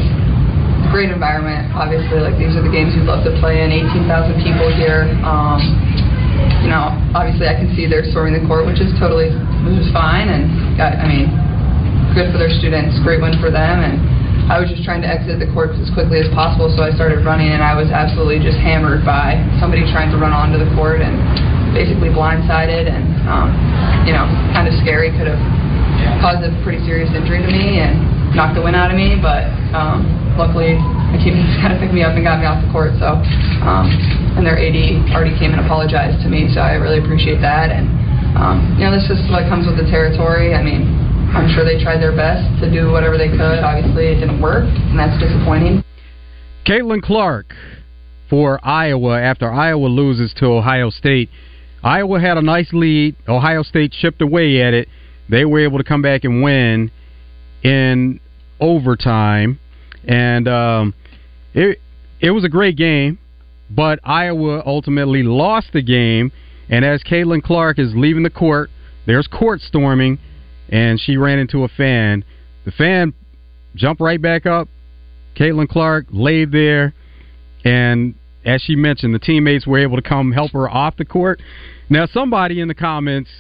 [SPEAKER 18] great environment. Obviously, like these are the games we'd love to play in. 18,000 people here. Um, you know, obviously I can see they're storming the court, which is totally, which is fine. And got, I mean, good for their students. Great win for them. And I was just trying to exit the court as quickly as possible, so I started running, and I was absolutely just hammered by somebody trying to run onto the court and basically blindsided and um, you know, kind of scary. Could have caused a pretty serious injury to me and knocked the wind out of me, but um, luckily my teammates *laughs* kind of picked me up and got me off the court. So, um, and their AD already came and apologized to me, so I really appreciate that. And um, you know, this is what comes with the territory. I mean, I'm sure they tried their best to do whatever they could. Obviously, it didn't work, and that's disappointing.
[SPEAKER 4] Caitlin Clark for Iowa after Iowa loses to Ohio State. Iowa had a nice lead. Ohio State chipped away at it. They were able to come back and win in overtime, and um, it it was a great game. But Iowa ultimately lost the game, and as Caitlin Clark is leaving the court, there's court storming, and she ran into a fan. The fan jumped right back up. Caitlin Clark laid there, and as she mentioned, the teammates were able to come help her off the court. Now, somebody in the comments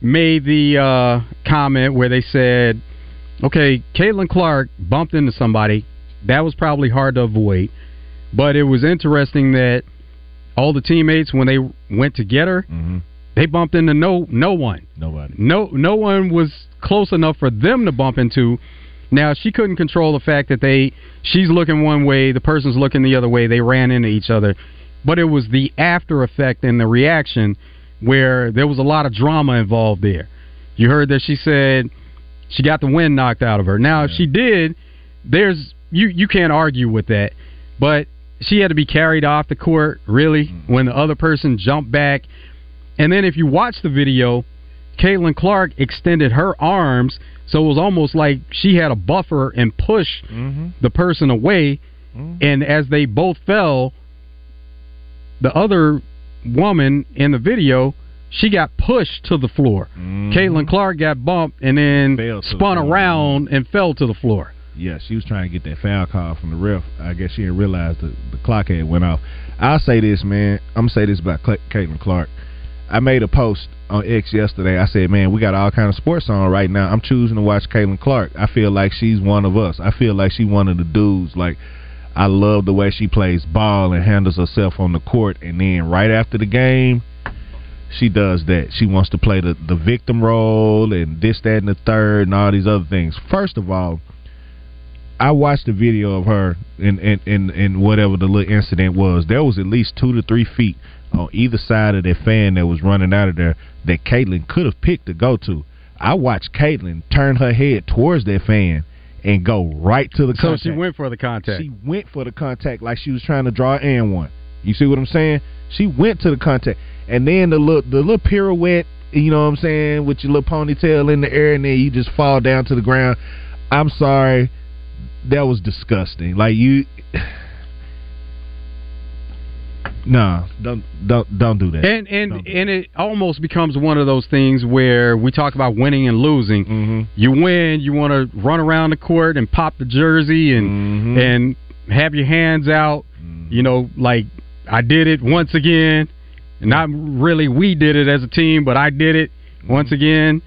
[SPEAKER 4] made the uh, comment where they said, okay, Caitlin Clark bumped into somebody. That was probably hard to avoid. But it was interesting that all the teammates, when they went to get her,
[SPEAKER 5] mm-hmm.
[SPEAKER 4] They bumped into no no one.
[SPEAKER 5] Nobody.
[SPEAKER 4] No no one was close enough for them to bump into. Now she couldn't control the fact that they she's looking one way, the person's looking the other way. They ran into each other, but it was the after effect and the reaction where there was a lot of drama involved there. You heard that she said she got the wind knocked out of her. Now, if she did, there's you you can't argue with that, but she had to be carried off the court really mm-hmm. when the other person jumped back. And then if you watch the video, Caitlin Clark extended her arms, so it was almost like she had a buffer and pushed
[SPEAKER 5] Mm-hmm.
[SPEAKER 4] the person away. And as they both fell, the other woman in the video, she got pushed to the floor. Caitlin Clark got bumped and then
[SPEAKER 5] to the
[SPEAKER 4] spun around and fell to the floor.
[SPEAKER 5] Yeah, she was trying to get that foul call from the ref. I guess she didn't realize the, the clock had went off. I'll say this, man. I'm gonna say this about Caitlin Clark. I made a post on X yesterday. I said, man, we got all kind of sports on right now. I'm choosing to watch Caitlin Clark. I feel like she's one of us. I feel like she's one of the dudes. Like I love the way she plays ball and handles herself on the court. And then right after the game, she does that. She wants to play the, the victim role and this, that, and the third, and all these other things. First of all, I watched the video of her in, in, in whatever the little incident was. There was at least two to three feet on either side of that fan that was running out of there that Caitlin could have picked to go to. I watched Caitlin turn her head towards that fan and go right to the
[SPEAKER 4] So
[SPEAKER 5] contact.
[SPEAKER 4] So she went for the contact.
[SPEAKER 5] She went for the contact like she was trying to draw and one. You see what I'm saying? She went to the contact, and then the little the little pirouette. You know what I'm saying? With your little ponytail in the air, and then you just fall down to the ground. I'm sorry, that was disgusting. Like you, No, don't don't don't do that.
[SPEAKER 4] And and and it almost becomes one of those things where we talk about winning and losing.
[SPEAKER 5] Mm-hmm.
[SPEAKER 4] You win, you want to run around the court and pop the jersey and
[SPEAKER 5] Mm-hmm.
[SPEAKER 4] and have your hands out. You know, like I did it once again. Not really we did it as a team, but I did it
[SPEAKER 5] Mm-hmm.
[SPEAKER 4] once again.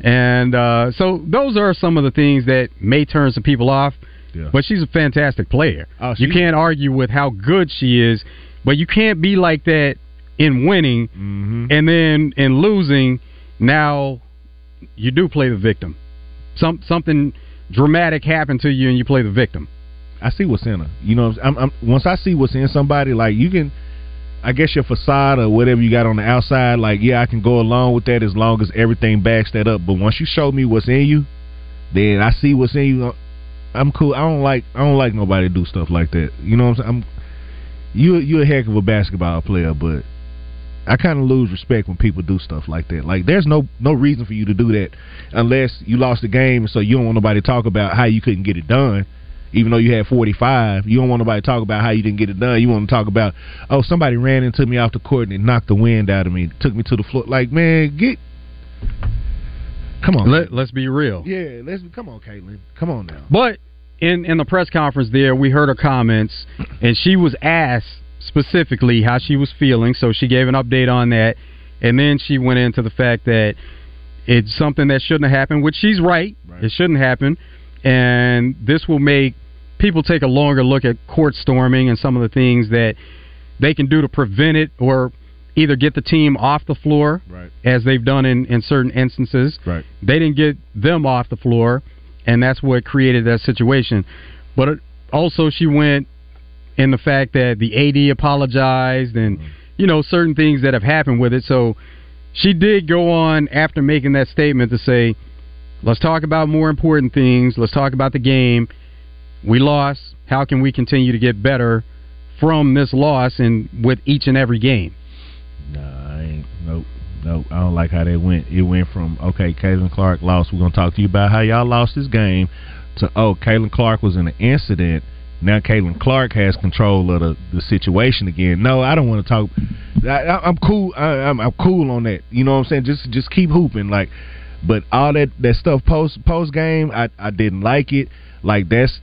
[SPEAKER 4] And uh, so those are some of the things that may turn some people off.
[SPEAKER 5] Yeah.
[SPEAKER 4] But she's a fantastic player.
[SPEAKER 5] Oh,
[SPEAKER 4] you can't argue with how good she is, but you can't be like that in winning
[SPEAKER 5] Mm-hmm.
[SPEAKER 4] and then in losing. Now you do play the victim. Some something dramatic happened to you and you play the victim.
[SPEAKER 5] I see what's in her. You know, I'm, I'm, once I see what's in somebody, like you can, I guess your facade or whatever you got on the outside, like yeah, I can go along with that as long as everything backs that up. But once you show me what's in you, then I see what's in you. I'm cool. I don't like I don't like nobody to do stuff like that. You know what I'm saying? You you a heck of a basketball player, but I kind of lose respect when people do stuff like that. Like there's no no reason for you to do that unless you lost the game, so you don't want nobody to talk about how you couldn't get it done. Even though you had 45, you don't want nobody to talk about how you didn't get it done. You want to talk about, oh, somebody ran into me off the court and it knocked the wind out of me, took me to the floor. Like, man, get, come on,
[SPEAKER 4] Let, let's be real.
[SPEAKER 5] yeah, let's come on, Caitlin, come on now.
[SPEAKER 4] But in in the press conference there, we heard her comments, and she was asked specifically how she was feeling. So she gave an update on that, and then she went into the fact that it's something that shouldn't have happened, which she's right. It shouldn't happen, and this will make people take a longer look at court storming and some of the things that they can do to prevent it or either get the team off the floor
[SPEAKER 5] Right.
[SPEAKER 4] as they've done in, in certain instances.
[SPEAKER 5] Right.
[SPEAKER 4] They didn't get them off the floor, and that's what created that situation. But also, she went in the fact that the AD apologized and, mm-hmm. you know, certain things that have happened with it. So she did go on after making that statement to say, let's talk about more important things. Let's talk about the game. We lost. How can we continue to get better from this loss and with each and every game?
[SPEAKER 5] Nah, I ain't. Nope. I don't like how that went. It went from okay, Caitlin Clark lost. We're gonna talk to you about how y'all lost this game. To oh, Caitlin Clark was in an incident. Now Caitlin Clark has control of the, the situation again. No, I don't want to talk. I, I'm cool. I, I'm, I'm cool on that. You know what I'm saying? Just just keep hooping. Like, but all that that stuff post post game, I I didn't like it. Like that's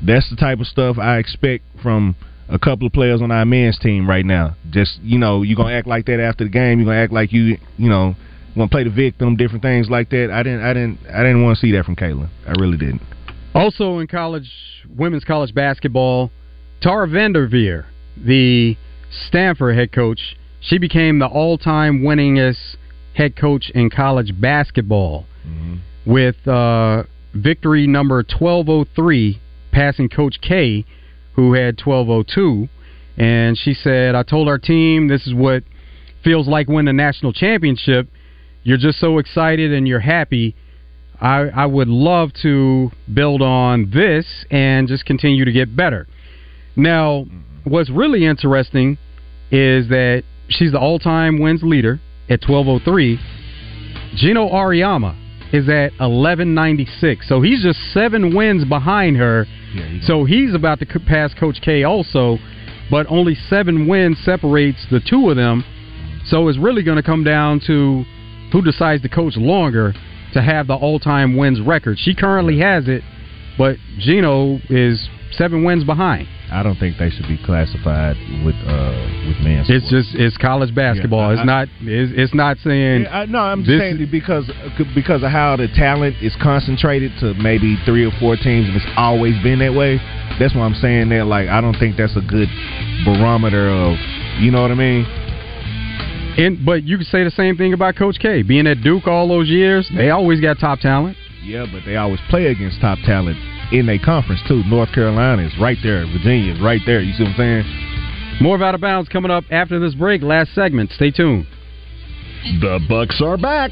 [SPEAKER 5] that's the type of stuff I expect from a couple of players on our men's team right now. Just you know, you're gonna act like that after the game. You're gonna act like you you know gonna play the victim, different things like that. I didn't I didn't I didn't want to see that from Caitlin. I really didn't.
[SPEAKER 4] Also in college, women's college basketball, Tara VanDerveer, the Stanford head coach, she became the all-time winningest head coach in college basketball with uh, victory number 1203, passing Coach K, who had 1202. And she said, I told our team this is what feels like winning a national championship. You're just so excited and you're happy. I, I would love to build on this and just continue to get better. Now, mm-hmm. what's really interesting is that she's the all time wins leader at 1203. Geno Auriemma is at 1196. So he's just seven wins behind her. so he's about to pass Coach K also, but only seven wins separates the two of them. So it's really going to come down to who decides to coach longer to have the all-time wins record. She currently has it, but Geno is seven wins behind.
[SPEAKER 5] I don't think they should be classified with uh with men's.
[SPEAKER 4] It's just it's college basketball.
[SPEAKER 5] Yeah, I-
[SPEAKER 4] it's not it's, it's not saying
[SPEAKER 5] Yeah, I, no, I'm just saying because because of how the talent is concentrated to maybe three or four teams, and it's always been that way. That's why I'm saying that. Like, I don't think that's a good barometer of, you know what I mean?
[SPEAKER 4] And but you could say the same thing about Coach K. Being at Duke all those years, they always got top talent.
[SPEAKER 5] Yeah, but they always play against top talent in their conference too. North Carolina is right there. Virginia is right there. You see what I'm saying?
[SPEAKER 4] More of Out of Bounds coming up after this break. Last segment. Stay tuned.
[SPEAKER 2] The Bucks are back.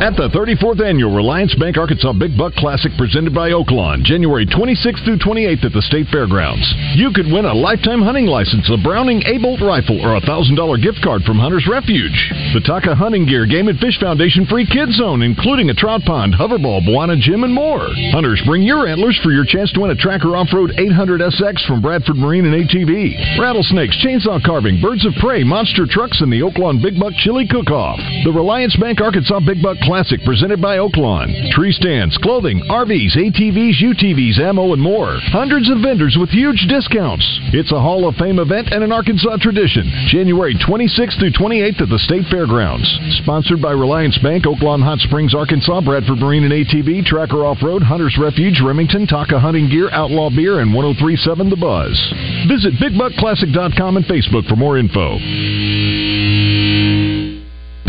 [SPEAKER 2] At the 34th Annual Reliance Bank Arkansas Big Buck Classic presented by Oaklawn, January 26th through 28th at the State Fairgrounds. You could win a lifetime hunting license, a Browning A-Bolt rifle, or a $1,000 gift card from Hunter's Refuge. The Taka Hunting Gear Game and Fish Foundation free kids zone, including a trout pond, hoverball, Buana gym, and more. Hunters, bring your antlers for your chance to win a Tracker Off-Road 800 SX from Bradford Marine and ATV. Rattlesnakes, chainsaw carving, birds of prey, monster trucks, and the Oaklawn Big Buck Chili Cook-Off. The Reliance Bank Arkansas Big Buck Classic presented by Oaklawn. Tree stands, clothing, RVs, ATVs, UTVs, ammo, and more. Hundreds of vendors with huge discounts. It's a Hall of Fame event and an Arkansas tradition. January 26th through 28th at the State Fairgrounds. Sponsored by Reliance Bank, Oaklawn Hot Springs, Arkansas, Bradford Marine and ATV, Tracker Off Road, Hunters Refuge, Remington, Taka Hunting Gear, Outlaw Beer, and 1037 The Buzz. Visit BigBuckClassic.com and Facebook for more info.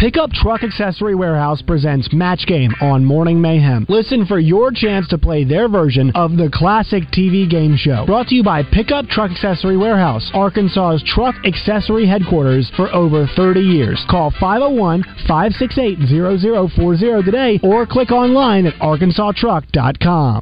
[SPEAKER 19] Pickup Truck Accessory Warehouse presents Match Game on Morning Mayhem. Listen for your chance to play their version of the classic TV game show. Brought to you by Pickup Truck Accessory Warehouse, Arkansas's truck accessory headquarters for over 30 years. Call 501 568 0040 today or click online at arkansastruck.com.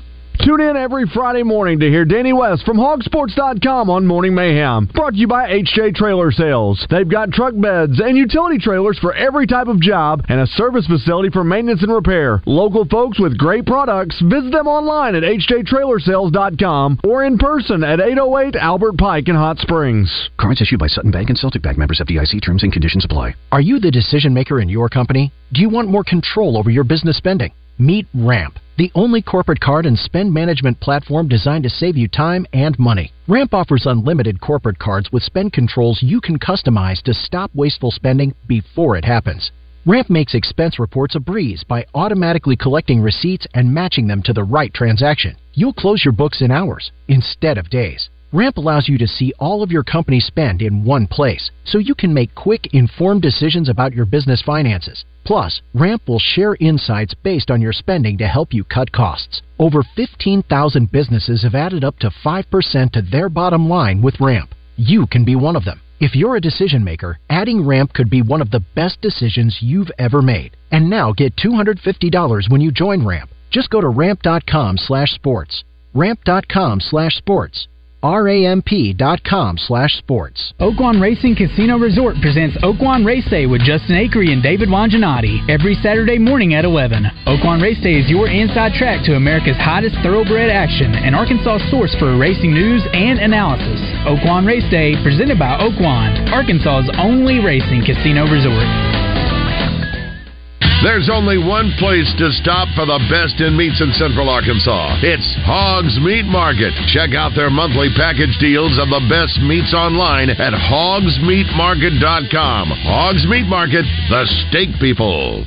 [SPEAKER 20] Tune in every Friday morning to hear Danny West from Hogsports.com on Morning Mayhem. Brought to you by HJ Trailer Sales. They've got truck beds and utility trailers for every type of job and a service facility for maintenance and repair. Local folks with great products. Visit them online at hjtrailersales.com or in person at 808 Albert Pike in Hot Springs.
[SPEAKER 21] Cards issued by Sutton Bank and Celtic Bank members FDIC terms and conditions apply.
[SPEAKER 22] Are you the decision maker in your company? Do you want more control over your business spending? Meet Ramp, the only corporate card and spend management platform designed to save you time and money. Ramp offers unlimited corporate cards with spend controls you can customize to stop wasteful spending before it happens. Ramp makes expense reports a breeze by automatically collecting receipts and matching them to the right transaction. You'll close your books in hours instead of days. Ramp allows you to see all of your company spend in one place, so you can make quick, informed decisions about your business finances. Plus, Ramp will share insights based on your spending to help you cut costs. Over 15,000 businesses have added up to 5% to their bottom line with Ramp. You can be one of them. If you're a decision maker, adding Ramp could be one of the best decisions you've ever made. And now get $250 when you join Ramp. Just go to ramp.com slash sports. Ramp.com slash sports.
[SPEAKER 7] Oaklawn Racing Casino Resort presents Oaklawn Race Day with Justin Acree and David Wanjanati every Saturday morning at 11. Oaklawn Race Day is your inside track to America's hottest thoroughbred action and Arkansas source for racing news and analysis. Oaklawn Race Day, presented by Oaklawn, Arkansas's only racing casino resort.
[SPEAKER 2] There's only one place to stop for the best in meats in Central Arkansas. It's Hogs Meat Market. Check out their monthly package deals of the best meats online at hogsmeatmarket.com. Hogs Meat Market, the steak people.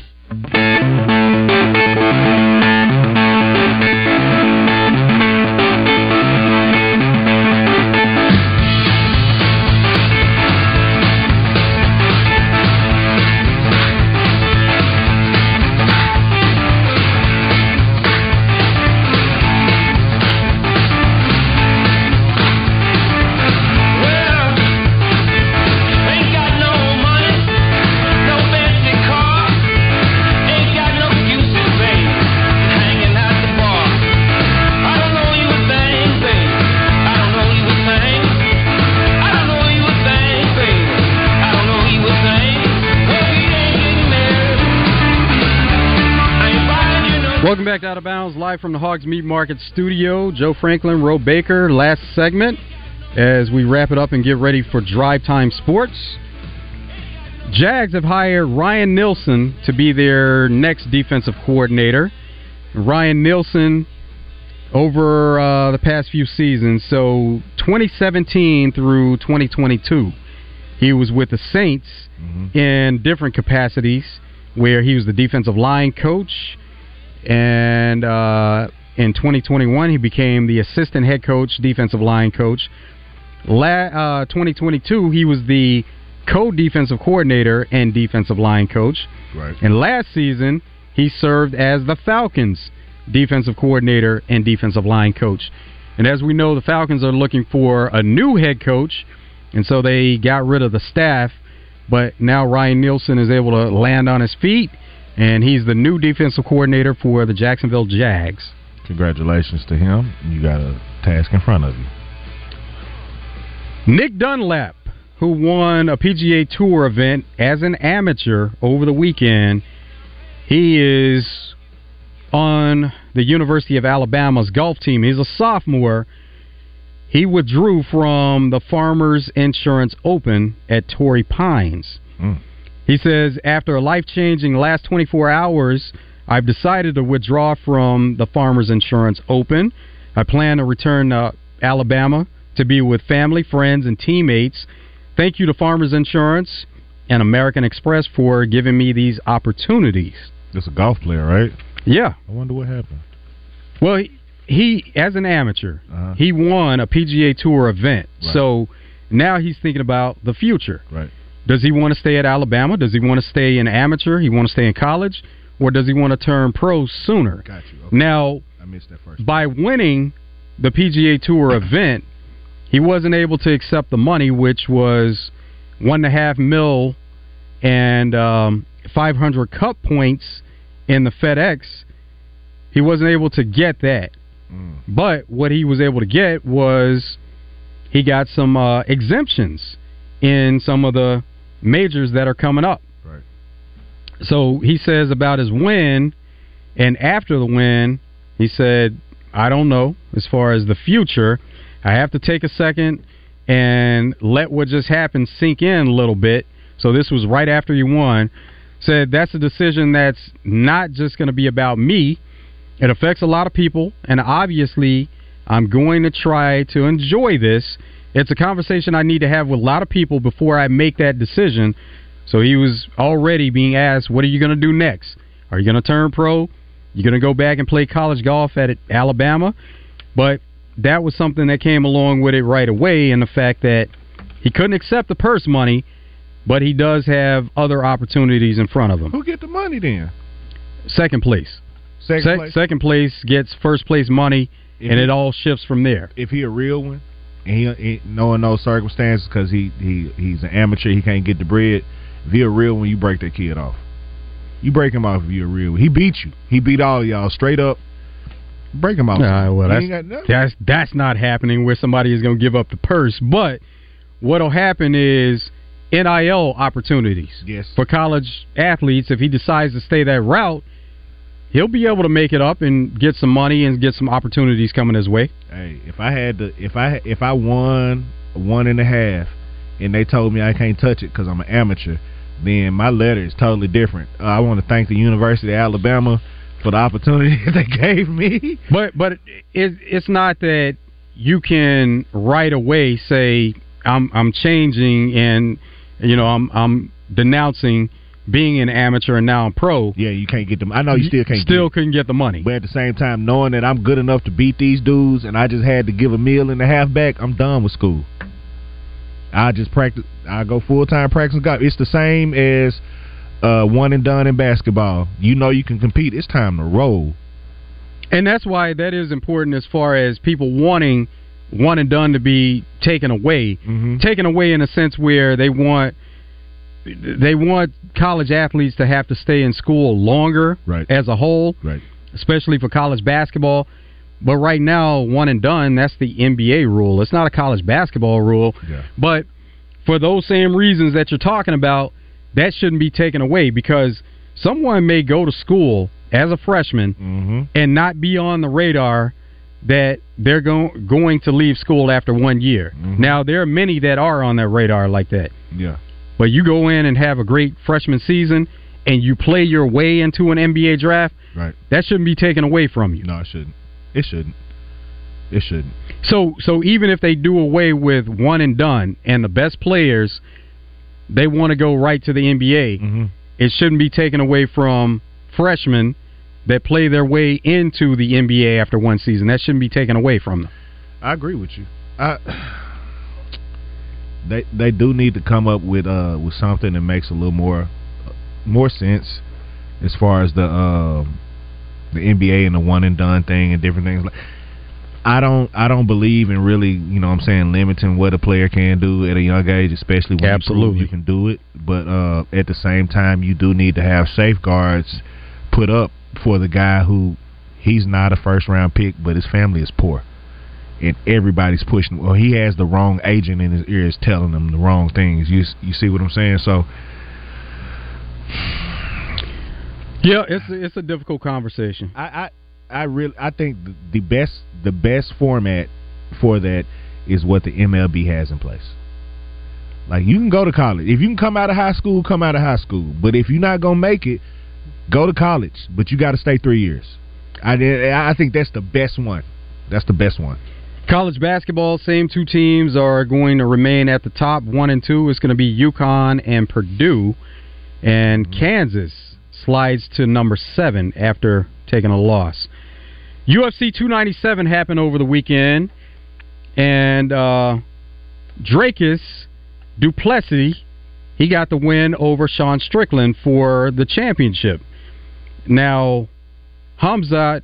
[SPEAKER 4] Live from the Hogs Meat Market studio. Joe Franklin, Roe Baker, last segment as we wrap it up and get ready for Drive Time Sports. Jags have hired Ryan Nielsen to be their next defensive coordinator. Ryan Nielsen over uh, the past few seasons, so 2017 through 2022, he was with the Saints in different capacities, where he was the defensive line coach, and uh, in 2021 he became the assistant head coach, defensive line coach. La- uh, 2022 he was the co-defensive coordinator and defensive line coach.
[SPEAKER 5] Right.
[SPEAKER 4] And last season he served as the Falcons defensive coordinator and defensive line coach. And as we know, the Falcons are looking for a new head coach, and so they got rid of the staff. But now Ryan Nielsen is able to land on his feet, and he's the new defensive coordinator for the Jacksonville Jags.
[SPEAKER 5] Congratulations to him. You got a task in front of you.
[SPEAKER 4] Nick Dunlap, who won a PGA Tour event as an amateur over the weekend, he is on the University of Alabama's golf team. He's a sophomore. He withdrew from the Farmers Insurance Open at Torrey Pines. Hmm. He says, after a life changing last 24 hours, I've decided to withdraw from the Farmers Insurance Open. I plan to return to Alabama to be with family, friends, and teammates. Thank you to Farmers Insurance and American Express for giving me these opportunities.
[SPEAKER 5] This a golf player, right?
[SPEAKER 4] Yeah.
[SPEAKER 5] I wonder what happened.
[SPEAKER 4] Well, he, he as an amateur, uh-huh. he won a PGA Tour event.
[SPEAKER 5] Right.
[SPEAKER 4] So now he's thinking about the future.
[SPEAKER 5] Right.
[SPEAKER 4] Does he want to stay at Alabama? Does he want to stay in amateur? He want to stay in college, or does he want to turn pro sooner?
[SPEAKER 5] Got you.
[SPEAKER 4] Now,
[SPEAKER 5] I missed that first.
[SPEAKER 4] by winning the PGA Tour *coughs* event, he wasn't able to accept the money, which was one and a half mil and um, 500 cup points in the FedEx. He wasn't able to get that. But what he was able to get was he got some uh, exemptions in some of the majors that are coming up.
[SPEAKER 5] Right.
[SPEAKER 4] So he says about his win, and after the win, he said, I don't know as far as the future. I have to take a second and let what just happened sink in a little bit. So this was right after he won. Said that's a decision that's not just going to be about me. It affects a lot of people, and obviously, I'm going to try to enjoy this. It's a conversation I need to have with a lot of people before I make that decision. So he was already being asked, "What are you going to do next? Are you going to turn pro? You're going to go back and play college golf at Alabama?" But that was something that came along with it right away, and the fact that he couldn't accept the purse money, but he does have other opportunities in front of him.
[SPEAKER 5] Who get the money then?
[SPEAKER 4] Second place.
[SPEAKER 5] Second
[SPEAKER 4] Sec-
[SPEAKER 5] place?
[SPEAKER 4] second place gets first place money,
[SPEAKER 5] If
[SPEAKER 4] and
[SPEAKER 5] he-
[SPEAKER 4] it all shifts from there.
[SPEAKER 5] If he a real one, he, he knowing those circumstances because he he he's an amateur, he can't get the bread. If real when you break that kid off. You break him off if you're a real. He beat you. He beat all of y'all straight up. Break him off.
[SPEAKER 4] Nah, well, that's,
[SPEAKER 5] ain't got nothing.
[SPEAKER 4] that's that's not happening where somebody is going to give up the purse. But what'll happen is NIL opportunities
[SPEAKER 5] yes.
[SPEAKER 4] for college athletes. If he decides to stay that route, he'll be able to make it up and get some money and get some opportunities coming his way.
[SPEAKER 5] Hey, if I had to, if I if I won one and a half, and they told me I can't touch it because I'm an amateur, then my letter is totally different. Uh, I want to thank the University of Alabama for the opportunity *laughs* they gave me.
[SPEAKER 4] But but it, it's not that you can right away say I'm I'm changing and you know I'm I'm denouncing being an amateur and now I'm pro.
[SPEAKER 5] Yeah, you can't get them. I know you still can't.
[SPEAKER 4] Still
[SPEAKER 5] get
[SPEAKER 4] couldn't get the money.
[SPEAKER 5] But at the same time, knowing that I'm good enough to beat these dudes, and I just had to give a meal and a half back, I'm done with school. I just practice. I go full time practicing golf. It's the same as uh, one and done in basketball. You know you can compete. It's time to roll.
[SPEAKER 4] And that's why that is important as far as people wanting one and done to be taken away.
[SPEAKER 5] Mm-hmm.
[SPEAKER 4] Taken away in a sense where they want they want college athletes to have to stay in school longer
[SPEAKER 5] right.
[SPEAKER 4] as a whole.
[SPEAKER 5] Right.
[SPEAKER 4] Especially for college basketball. But right now, one and done, that's the NBA rule. It's not a college basketball rule.
[SPEAKER 5] Yeah.
[SPEAKER 4] But for those same reasons that you're talking about, that shouldn't be taken away because someone may go to school as a freshman mm-hmm. and not be on the radar that they're go- going to leave school after one year. Mm-hmm. Now, there are many that are on that radar like that.
[SPEAKER 5] Yeah.
[SPEAKER 4] But you go in and have a great freshman season and you play your way into an NBA draft,
[SPEAKER 5] Right.
[SPEAKER 4] that shouldn't be taken away from you.
[SPEAKER 5] No, it shouldn't. It shouldn't. It shouldn't.
[SPEAKER 4] So so even if they do away with one and done and the best players they want to go right to the NBA,
[SPEAKER 5] Mm-hmm.
[SPEAKER 4] it shouldn't be taken away from freshmen that play their way into the NBA after one season. That shouldn't be taken away from them.
[SPEAKER 5] I agree with you. I they they do need to come up with uh with something that makes a little more more sense as far as the um the NBA and the one and done thing and different things like I don't I don't believe in really, you know what I'm saying, limiting what a player can do at a young age, especially when
[SPEAKER 4] Absolutely.
[SPEAKER 5] you, you can do it. But uh at the same time you do need to have safeguards put up for the guy who he's not a first round pick but his family is poor and everybody's pushing. Well, he has the wrong agent in his ears telling him the wrong things. You you see what I'm saying? So
[SPEAKER 4] Yeah, it's a, it's a difficult conversation.
[SPEAKER 5] I I, I really I think the, best the best format for that is what the MLB has in place. Like you can go to college if you can come out of high school, come out of high school. But if you're not gonna make it, go to college. But you got to stay three years. I I think that's the best one. That's the best one.
[SPEAKER 4] College basketball, same two teams are going to remain at the top. One and two is going to be UConn and Purdue, and Kansas slides to number seven after taking a loss. UFC 297 happened over the weekend, and uh, Drakus Duplessis he got the win over Sean Strickland for the championship. Now, Hamzat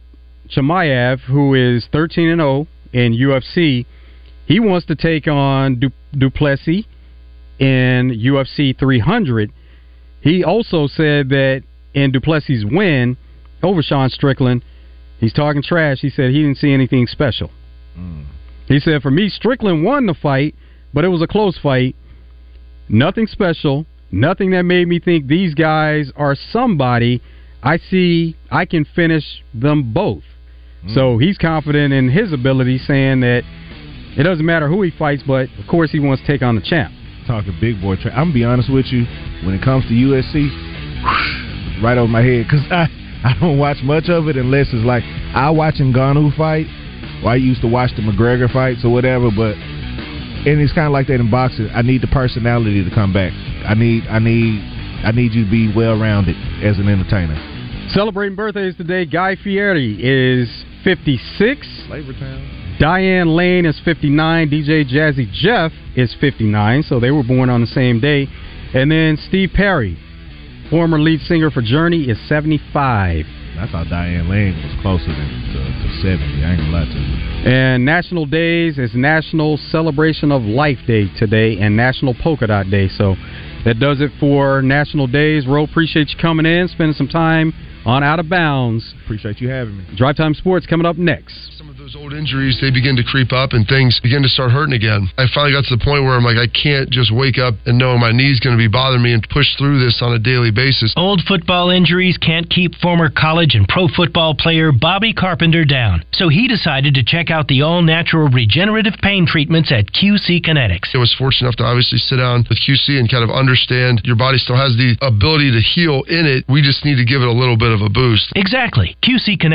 [SPEAKER 4] Chimaev, who is 13 and 0 in UFC, he wants to take on du- Duplessis in UFC 300. He also said that in Du Plessis' win over Sean Strickland, he's talking trash. He said he didn't see anything special. Mm. He said, For me, Strickland won the fight, but it was a close fight. Nothing special. Nothing that made me think these guys are somebody. I see I can finish them both. Mm. So he's confident in his ability, saying that it doesn't matter who he fights, but of course he wants to take on the champ.
[SPEAKER 5] Talking big boy. Tra- I'm gonna be honest with you. When it comes to UFC, right over my head because I I don't watch much of it unless it's like I watch Ngannou fight, or I used to watch the McGregor fights or whatever. But and it's kind of like that in boxing. I need the personality to come back. I need I need I need you to be well rounded as an entertainer.
[SPEAKER 4] Celebrating birthdays today, Guy Fieri is 56.
[SPEAKER 5] Flavor Town.
[SPEAKER 4] Diane Lane is 59. DJ Jazzy Jeff is 59. So they were born on the same day. And then Steve Perry, former lead singer for Journey, is 75.
[SPEAKER 5] I thought Diane Lane was closer than to, to 70. I ain't gonna lie to you.
[SPEAKER 4] And National Days is National Celebration of Life Day today and National Polka Dot Day. So that does it for National Days. Ro, appreciate you coming in, spending some time on Out of Bounds.
[SPEAKER 5] Appreciate you having me.
[SPEAKER 4] Drive Time Sports coming up next.
[SPEAKER 23] Some of those old injuries, they begin to creep up and things begin to start hurting again. I finally got to the point where I'm like, I can't just wake up and know my knee's going to be bothering me and push through this on a daily basis.
[SPEAKER 24] Old football injuries can't keep former college and pro football player Bobby Carpenter down. So he decided to check out the all natural regenerative pain treatments at QC Kinetics.
[SPEAKER 23] I was fortunate enough to obviously sit down with QC and kind of understand your body still has the ability to heal in it. We just need to give it a little bit of a boost.
[SPEAKER 24] Exactly. QC Kinetics